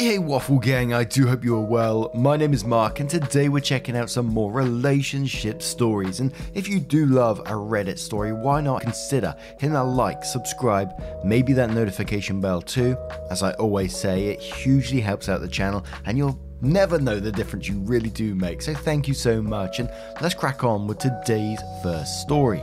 Hey, hey, Waffle Gang, I do hope you are well. My name is Mark, and today we're checking out some more relationship stories. And if you do love a Reddit story, why not consider hitting that like, subscribe, maybe that notification bell too? As I always say, it hugely helps out the channel, and you'll never know the difference you really do make. So thank you so much, and let's crack on with today's first story.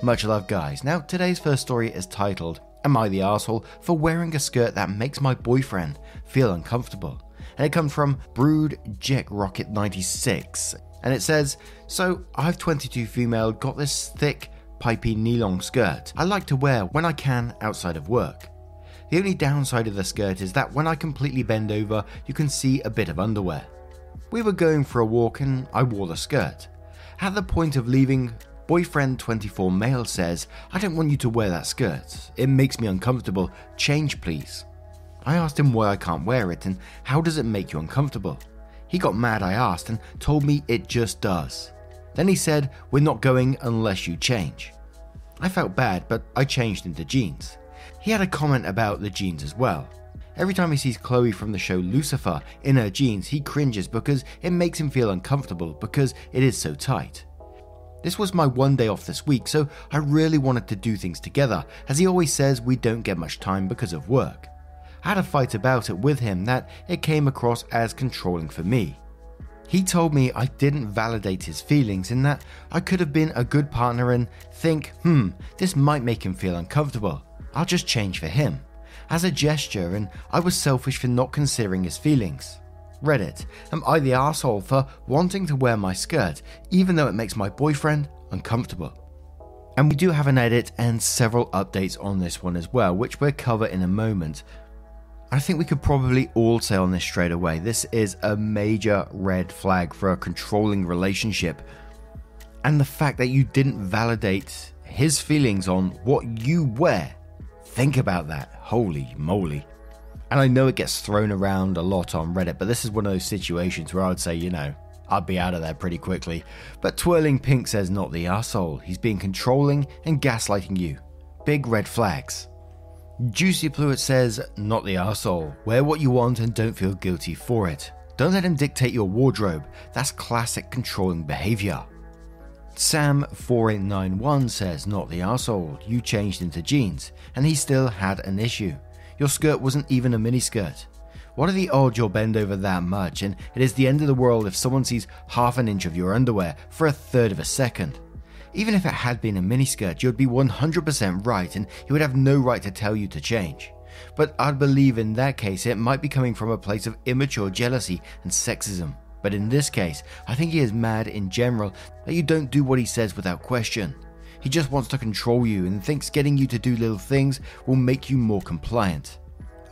Much love, guys. Now, today's first story is titled Am I the asshole for wearing a skirt that makes my boyfriend feel uncomfortable? And it comes from Brood Jack Rocket 96. And it says, So I've 22 female, got this thick, pipey knee long skirt I like to wear when I can outside of work. The only downside of the skirt is that when I completely bend over, you can see a bit of underwear. We were going for a walk and I wore the skirt. At the point of leaving, Boyfriend 24 male says, I don't want you to wear that skirt. It makes me uncomfortable. Change, please. I asked him why I can't wear it and how does it make you uncomfortable. He got mad, I asked, and told me it just does. Then he said, We're not going unless you change. I felt bad, but I changed into jeans. He had a comment about the jeans as well. Every time he sees Chloe from the show Lucifer in her jeans, he cringes because it makes him feel uncomfortable because it is so tight. This was my one day off this week, so I really wanted to do things together, as he always says we don't get much time because of work. I had a fight about it with him that it came across as controlling for me. He told me I didn't validate his feelings and that I could have been a good partner and think, hmm, this might make him feel uncomfortable. I'll just change for him. As a gesture, and I was selfish for not considering his feelings. Reddit, am I the asshole for wanting to wear my skirt even though it makes my boyfriend uncomfortable? And we do have an edit and several updates on this one as well, which we'll cover in a moment. I think we could probably all say on this straight away this is a major red flag for a controlling relationship. And the fact that you didn't validate his feelings on what you wear. Think about that. Holy moly. And I know it gets thrown around a lot on Reddit, but this is one of those situations where I'd say, you know, I'd be out of there pretty quickly. But Twirling Pink says not the asshole. He's being controlling and gaslighting you. Big red flags. Juicy Pluet says, not the asshole. Wear what you want and don't feel guilty for it. Don't let him dictate your wardrobe. That's classic controlling behavior. Sam4891 says, not the asshole. You changed into jeans, and he still had an issue. Your skirt wasn't even a miniskirt. What are the odds you'll bend over that much, and it is the end of the world if someone sees half an inch of your underwear for a third of a second? Even if it had been a miniskirt, you'd be 100% right, and he would have no right to tell you to change. But I'd believe in that case it might be coming from a place of immature jealousy and sexism. But in this case, I think he is mad in general that you don't do what he says without question. He just wants to control you and thinks getting you to do little things will make you more compliant.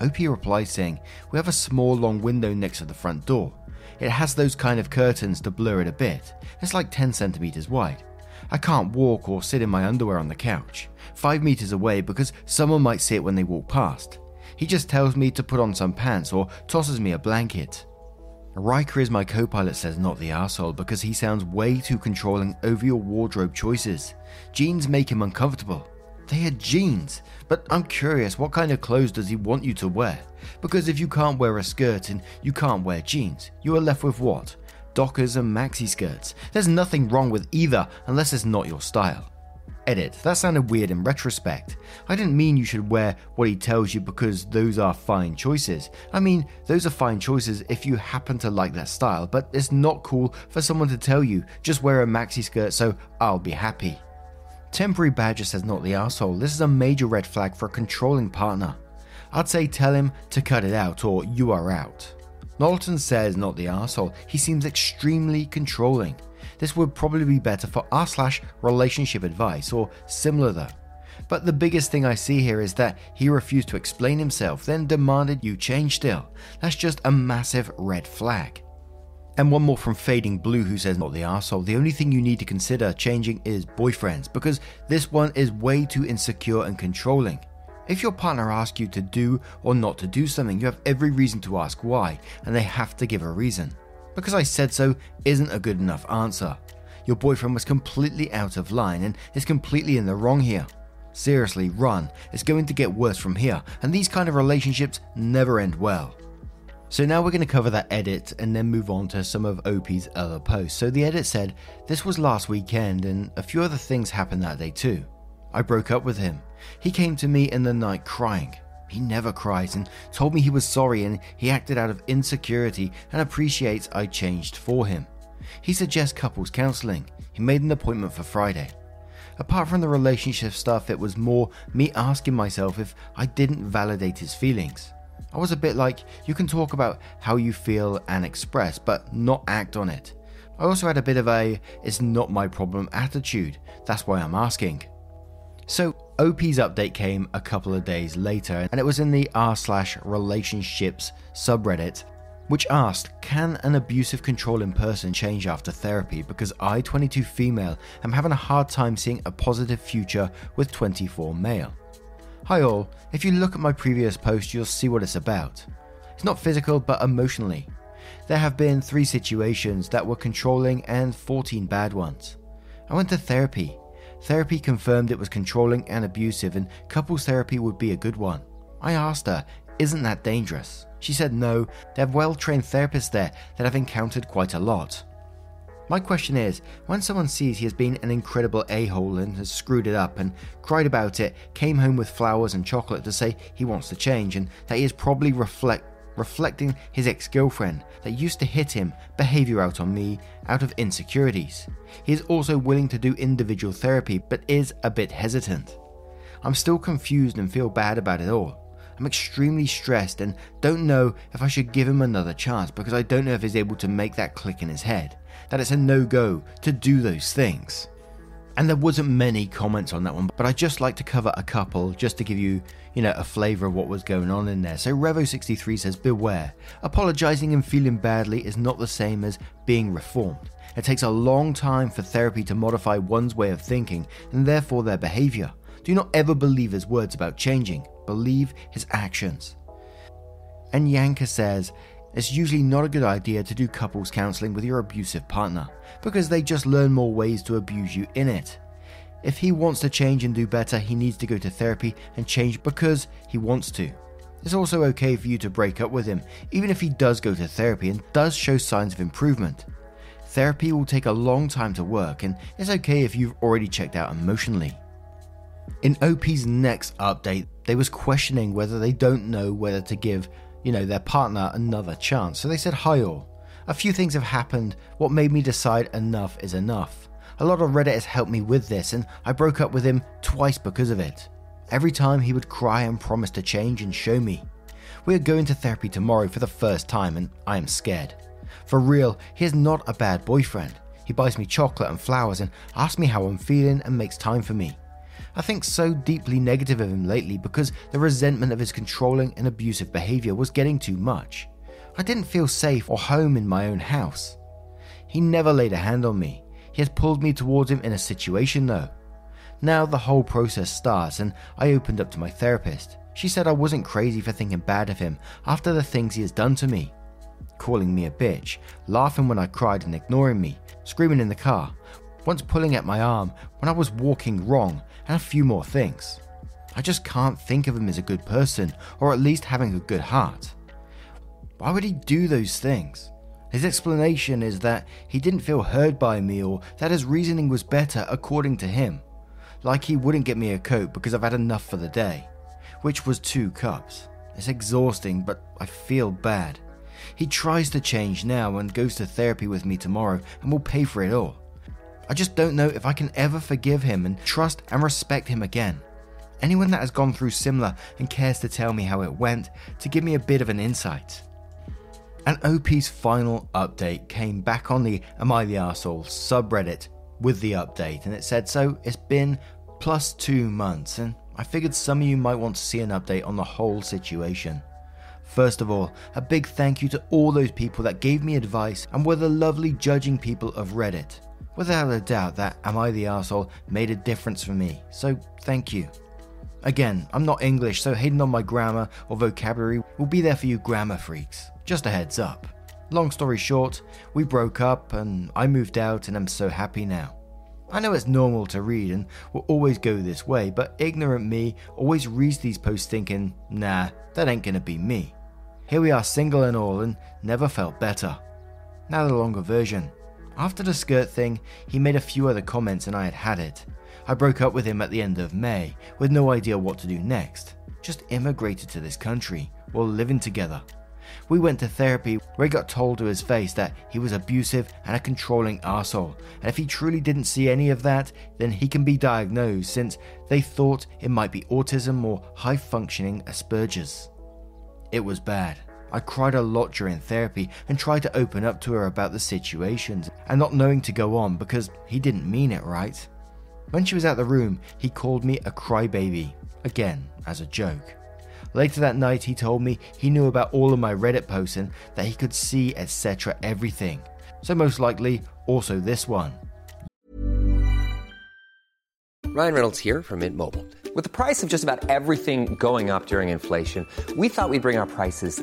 OP replies saying, We have a small long window next to the front door. It has those kind of curtains to blur it a bit. It's like 10 centimeters wide. I can't walk or sit in my underwear on the couch, 5 meters away because someone might see it when they walk past. He just tells me to put on some pants or tosses me a blanket. Riker is my co pilot says not the asshole because he sounds way too controlling over your wardrobe choices. Jeans make him uncomfortable. They are jeans, but I'm curious what kind of clothes does he want you to wear? Because if you can't wear a skirt and you can't wear jeans, you are left with what? Dockers and maxi skirts. There's nothing wrong with either unless it's not your style. Edit. That sounded weird in retrospect. I didn't mean you should wear what he tells you because those are fine choices. I mean, those are fine choices if you happen to like that style, but it's not cool for someone to tell you, just wear a maxi skirt so I'll be happy. Temporary Badger says not the asshole. This is a major red flag for a controlling partner. I'd say tell him to cut it out or you are out. Knowlton says not the asshole. He seems extremely controlling. This would probably be better for r slash relationship advice or similar though. But the biggest thing I see here is that he refused to explain himself, then demanded you change still. That's just a massive red flag. And one more from Fading Blue who says, Not the arsehole. The only thing you need to consider changing is boyfriends, because this one is way too insecure and controlling. If your partner asks you to do or not to do something, you have every reason to ask why, and they have to give a reason. Because I said so isn't a good enough answer. Your boyfriend was completely out of line and is completely in the wrong here. Seriously, run. It's going to get worse from here, and these kind of relationships never end well. So now we're going to cover that edit and then move on to some of OP's other posts. So the edit said, This was last weekend and a few other things happened that day too. I broke up with him. He came to me in the night crying. He never cries and told me he was sorry and he acted out of insecurity and appreciates I changed for him. He suggests couples counseling. He made an appointment for Friday. Apart from the relationship stuff, it was more me asking myself if I didn't validate his feelings. I was a bit like, you can talk about how you feel and express, but not act on it. I also had a bit of a, it's not my problem attitude. That's why I'm asking. So, OP's update came a couple of days later, and it was in the r slash relationships subreddit, which asked, Can an abusive controlling person change after therapy? Because I, 22 female, am having a hard time seeing a positive future with 24 male. Hi all, if you look at my previous post, you'll see what it's about. It's not physical, but emotionally. There have been three situations that were controlling and 14 bad ones. I went to therapy. Therapy confirmed it was controlling and abusive, and couples therapy would be a good one. I asked her, Isn't that dangerous? She said no, they have well trained therapists there that I've encountered quite a lot. My question is when someone sees he has been an incredible a hole and has screwed it up and cried about it, came home with flowers and chocolate to say he wants to change and that he is probably reflect, reflecting his ex girlfriend that used to hit him behavior out on me out of insecurities. He is also willing to do individual therapy but is a bit hesitant. I'm still confused and feel bad about it all. I'm extremely stressed and don't know if I should give him another chance because I don't know if he's able to make that click in his head, that it's a no go to do those things. And there wasn't many comments on that one, but I just like to cover a couple just to give you, you know, a flavor of what was going on in there. So Revo63 says, Beware. Apologizing and feeling badly is not the same as being reformed. It takes a long time for therapy to modify one's way of thinking and therefore their behavior. Do not ever believe his words about changing, believe his actions. And Yanka says, it's usually not a good idea to do couples counseling with your abusive partner because they just learn more ways to abuse you in it. If he wants to change and do better, he needs to go to therapy and change because he wants to. It's also okay for you to break up with him, even if he does go to therapy and does show signs of improvement. Therapy will take a long time to work, and it's okay if you've already checked out emotionally. In OP's next update, they was questioning whether they don't know whether to give, you know, their partner another chance. So they said, "Hi all. A few things have happened. What made me decide enough is enough. A lot of Reddit has helped me with this, and I broke up with him twice because of it. Every time he would cry and promise to change and show me. We are going to therapy tomorrow for the first time, and I am scared. For real, he is not a bad boyfriend. He buys me chocolate and flowers and asks me how I'm feeling and makes time for me. I think so deeply negative of him lately because the resentment of his controlling and abusive behavior was getting too much. I didn't feel safe or home in my own house. He never laid a hand on me. He has pulled me towards him in a situation though. Now the whole process starts and I opened up to my therapist. She said I wasn't crazy for thinking bad of him after the things he has done to me. Calling me a bitch, laughing when I cried and ignoring me, screaming in the car, once pulling at my arm when I was walking wrong, and a few more things. I just can't think of him as a good person, or at least having a good heart. Why would he do those things? His explanation is that he didn't feel heard by me or that his reasoning was better according to him. Like he wouldn't get me a coat because I've had enough for the day, which was two cups. It's exhausting, but I feel bad. He tries to change now and goes to therapy with me tomorrow and will pay for it all. I just don't know if I can ever forgive him and trust and respect him again. Anyone that has gone through similar and cares to tell me how it went, to give me a bit of an insight. And OP's final update came back on the Am I the Arsehole subreddit with the update, and it said so it's been plus two months, and I figured some of you might want to see an update on the whole situation. First of all, a big thank you to all those people that gave me advice and were the lovely judging people of Reddit. Without a doubt, that Am I the Arsehole made a difference for me, so thank you. Again, I'm not English, so hating on my grammar or vocabulary will be there for you grammar freaks. Just a heads up. Long story short, we broke up and I moved out and I'm so happy now. I know it's normal to read and will always go this way, but ignorant me always reads these posts thinking, nah, that ain't gonna be me. Here we are single and all and never felt better. Now the longer version. After the skirt thing, he made a few other comments and I had had it. I broke up with him at the end of May, with no idea what to do next. Just immigrated to this country, while living together. We went to therapy where he got told to his face that he was abusive and a controlling asshole, and if he truly didn't see any of that, then he can be diagnosed since they thought it might be autism or high functioning Asperger's. It was bad. I cried a lot during therapy and tried to open up to her about the situations and not knowing to go on because he didn't mean it right. When she was out of the room, he called me a crybaby, again as a joke. Later that night, he told me he knew about all of my Reddit posts and that he could see, etc., everything. So, most likely, also this one. Ryan Reynolds here from Mint Mobile. With the price of just about everything going up during inflation, we thought we'd bring our prices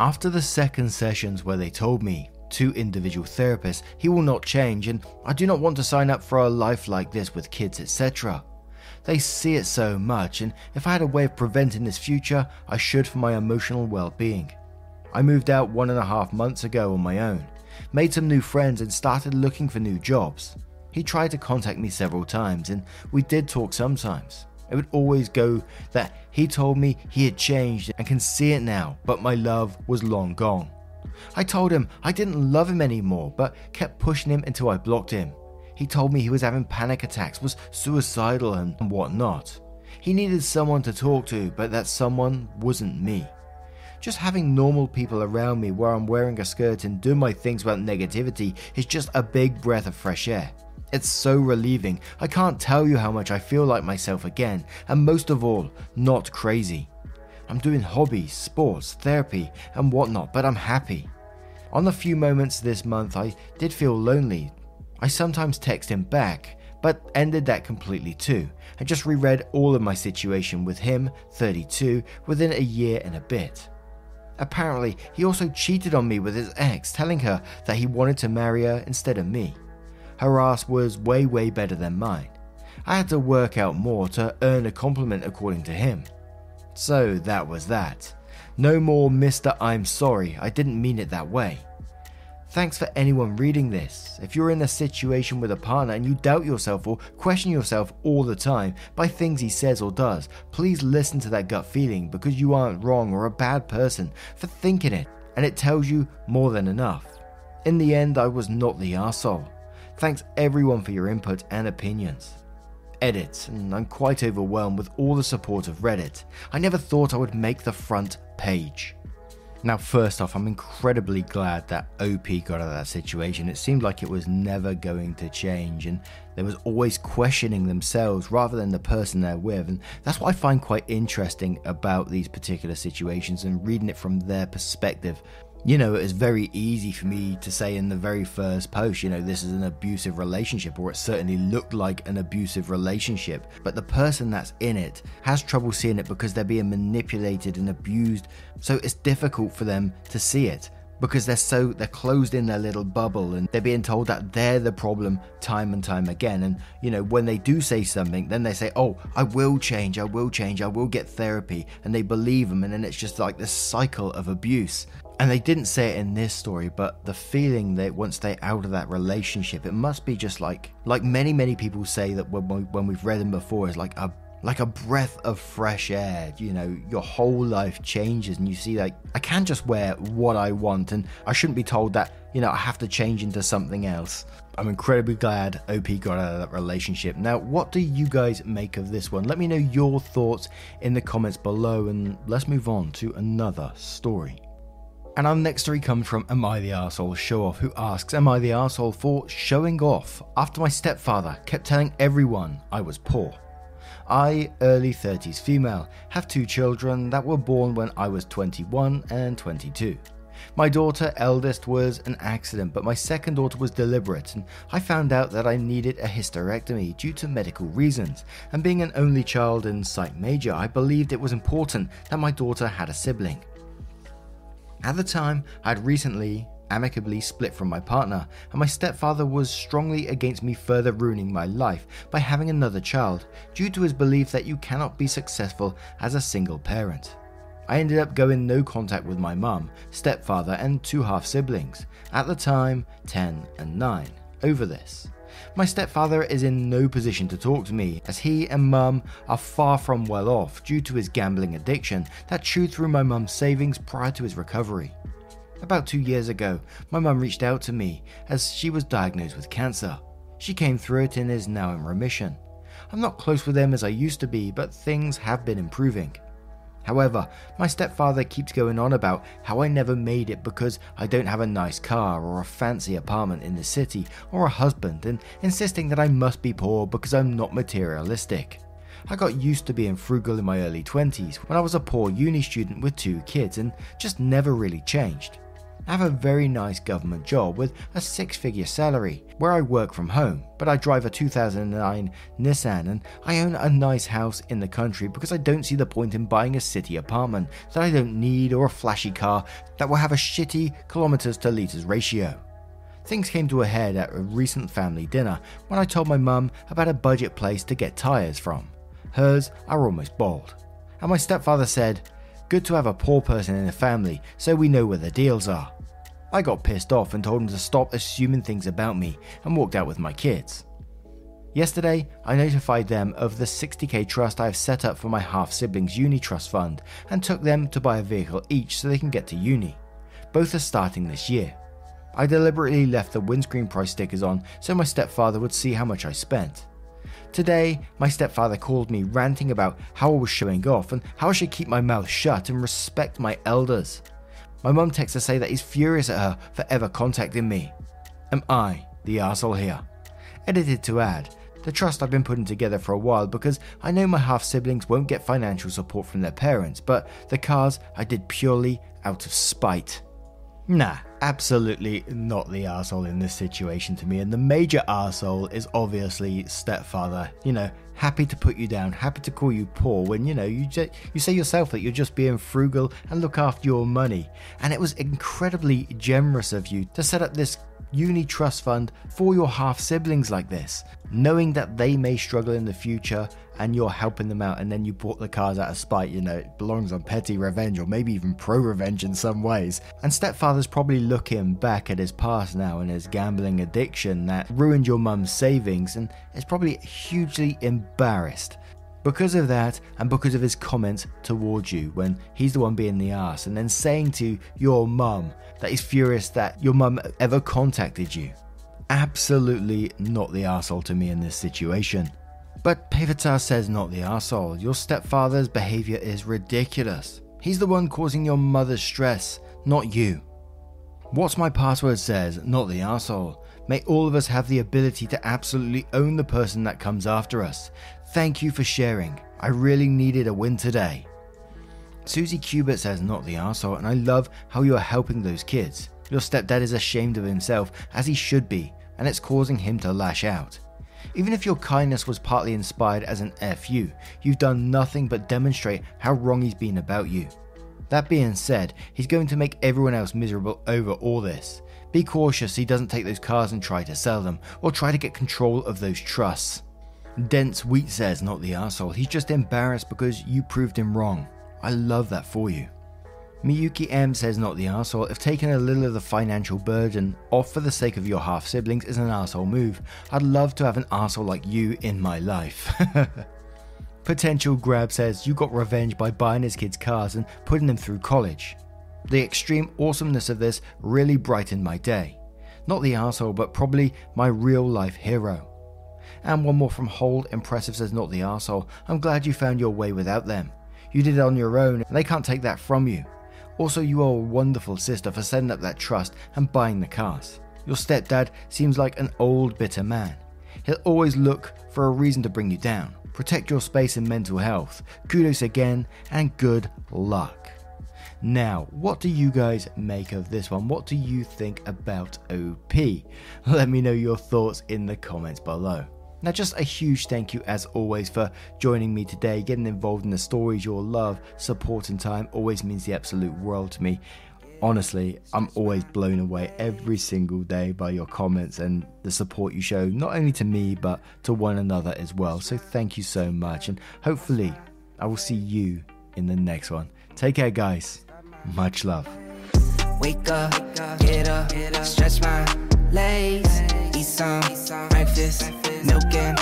After the second sessions where they told me, two individual therapists, he will not change and I do not want to sign up for a life like this with kids, etc. They see it so much, and if I had a way of preventing this future, I should for my emotional well being. I moved out one and a half months ago on my own, made some new friends, and started looking for new jobs. He tried to contact me several times, and we did talk sometimes. It would always go that he told me he had changed and can see it now, but my love was long gone. I told him I didn't love him anymore, but kept pushing him until I blocked him. He told me he was having panic attacks, was suicidal, and whatnot. He needed someone to talk to, but that someone wasn't me. Just having normal people around me where I'm wearing a skirt and doing my things without negativity is just a big breath of fresh air. It's so relieving. I can't tell you how much I feel like myself again, and most of all, not crazy. I'm doing hobbies, sports, therapy, and whatnot, but I'm happy. On a few moments this month, I did feel lonely. I sometimes text him back, but ended that completely too, I just reread all of my situation with him, 32, within a year and a bit. Apparently, he also cheated on me with his ex, telling her that he wanted to marry her instead of me. Her ass was way, way better than mine. I had to work out more to earn a compliment according to him. So that was that. No more Mr. I'm sorry, I didn't mean it that way. Thanks for anyone reading this. If you're in a situation with a partner and you doubt yourself or question yourself all the time by things he says or does, please listen to that gut feeling because you aren't wrong or a bad person for thinking it, and it tells you more than enough. In the end, I was not the arsehole. Thanks everyone for your input and opinions. Edit, and I'm quite overwhelmed with all the support of Reddit. I never thought I would make the front page. Now, first off, I'm incredibly glad that OP got out of that situation. It seemed like it was never going to change, and they was always questioning themselves rather than the person they're with. And that's what I find quite interesting about these particular situations and reading it from their perspective. You know, it's very easy for me to say in the very first post, you know, this is an abusive relationship, or it certainly looked like an abusive relationship. But the person that's in it has trouble seeing it because they're being manipulated and abused. So it's difficult for them to see it because they're so they're closed in their little bubble and they're being told that they're the problem time and time again and you know when they do say something then they say oh i will change i will change i will get therapy and they believe them and then it's just like this cycle of abuse and they didn't say it in this story, but the feeling that once they're out of that relationship, it must be just like like many many people say that when when we've read them before is like a like a breath of fresh air. You know, your whole life changes, and you see like I can just wear what I want, and I shouldn't be told that you know I have to change into something else. I'm incredibly glad OP got out of that relationship. Now, what do you guys make of this one? Let me know your thoughts in the comments below, and let's move on to another story. And our next story comes from Am I the Arsehole Show Off, who asks, Am I the arsehole for showing off after my stepfather kept telling everyone I was poor? I, early 30s female, have two children that were born when I was 21 and 22. My daughter, eldest, was an accident, but my second daughter was deliberate, and I found out that I needed a hysterectomy due to medical reasons. And being an only child in Psych Major, I believed it was important that my daughter had a sibling. At the time, I had recently amicably split from my partner, and my stepfather was strongly against me further ruining my life by having another child, due to his belief that you cannot be successful as a single parent. I ended up going no contact with my mum, stepfather, and two half siblings, at the time 10 and 9, over this. My stepfather is in no position to talk to me, as he and mum are far from well off due to his gambling addiction that chewed through my mum's savings prior to his recovery. About two years ago, my mum reached out to me as she was diagnosed with cancer. She came through it and is now in remission. I'm not close with them as I used to be, but things have been improving. However, my stepfather keeps going on about how I never made it because I don't have a nice car or a fancy apartment in the city or a husband, and insisting that I must be poor because I'm not materialistic. I got used to being frugal in my early 20s when I was a poor uni student with two kids and just never really changed. I have a very nice government job with a six figure salary where I work from home, but I drive a 2009 Nissan and I own a nice house in the country because I don't see the point in buying a city apartment that I don't need or a flashy car that will have a shitty kilometers to litres ratio. Things came to a head at a recent family dinner when I told my mum about a budget place to get tyres from. Hers are almost bald. And my stepfather said, Good to have a poor person in the family so we know where the deals are. I got pissed off and told him to stop assuming things about me and walked out with my kids. Yesterday, I notified them of the 60k trust I have set up for my half siblings' uni trust fund and took them to buy a vehicle each so they can get to uni. Both are starting this year. I deliberately left the windscreen price stickers on so my stepfather would see how much I spent. Today, my stepfather called me ranting about how I was showing off and how I should keep my mouth shut and respect my elders. My mum texts to say that he's furious at her for ever contacting me. Am I the arsehole here? Edited to add, the trust I've been putting together for a while because I know my half siblings won't get financial support from their parents, but the cars I did purely out of spite. Nah, absolutely not the asshole in this situation to me. And the major asshole is obviously stepfather. You know, happy to put you down, happy to call you poor when you know you you say yourself that you're just being frugal and look after your money. And it was incredibly generous of you to set up this uni trust fund for your half siblings like this, knowing that they may struggle in the future and you're helping them out, and then you bought the cars out of spite. You know, it belongs on petty revenge or maybe even pro revenge in some ways. And stepfather's probably looking back at his past now and his gambling addiction that ruined your mum's savings and is probably hugely embarrassed because of that, and because of his comments towards you when he's the one being the ass, and then saying to your mum that he's furious that your mum ever contacted you. Absolutely not the asshole to me in this situation. But Pevatar says not the asshole. Your stepfather's behavior is ridiculous. He's the one causing your mother's stress, not you. What's my password says, not the asshole. May all of us have the ability to absolutely own the person that comes after us. Thank you for sharing. I really needed a win today. Susie Cubit says not the asshole, and I love how you are helping those kids. Your stepdad is ashamed of himself, as he should be, and it's causing him to lash out. Even if your kindness was partly inspired as an FU, you've done nothing but demonstrate how wrong he's been about you. That being said, he's going to make everyone else miserable over all this. Be cautious he doesn't take those cars and try to sell them, or try to get control of those trusts. Dense Wheat says, not the asshole, he's just embarrassed because you proved him wrong. I love that for you. Miyuki M says not the asshole. If taking a little of the financial burden off for the sake of your half siblings is an asshole move, I'd love to have an asshole like you in my life. Potential Grab says you got revenge by buying his kids cars and putting them through college. The extreme awesomeness of this really brightened my day. Not the asshole, but probably my real life hero. And one more from Hold Impressive says not the asshole. I'm glad you found your way without them. You did it on your own, and they can't take that from you. Also, you are a wonderful sister for setting up that trust and buying the cars. Your stepdad seems like an old, bitter man. He'll always look for a reason to bring you down. Protect your space and mental health. Kudos again, and good luck. Now, what do you guys make of this one? What do you think about OP? Let me know your thoughts in the comments below. Now, just a huge thank you as always for joining me today. Getting involved in the stories, your love, support, and time always means the absolute world to me. Honestly, I'm always blown away every single day by your comments and the support you show, not only to me, but to one another as well. So, thank you so much. And hopefully, I will see you in the next one. Take care, guys. Much love. Wake up, get up, stretch my legs, some breakfast, milk and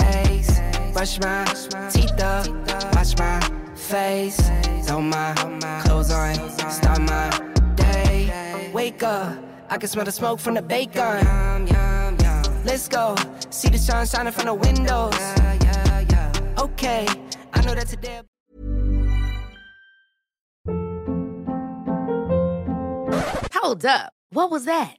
eggs, brush my teeth up, wash my face, throw my clothes on, start my day. Wake up, I can smell the smoke from the bacon. Let's go, see the sun shining from the windows. Okay, I know that today. Hold up. What was that?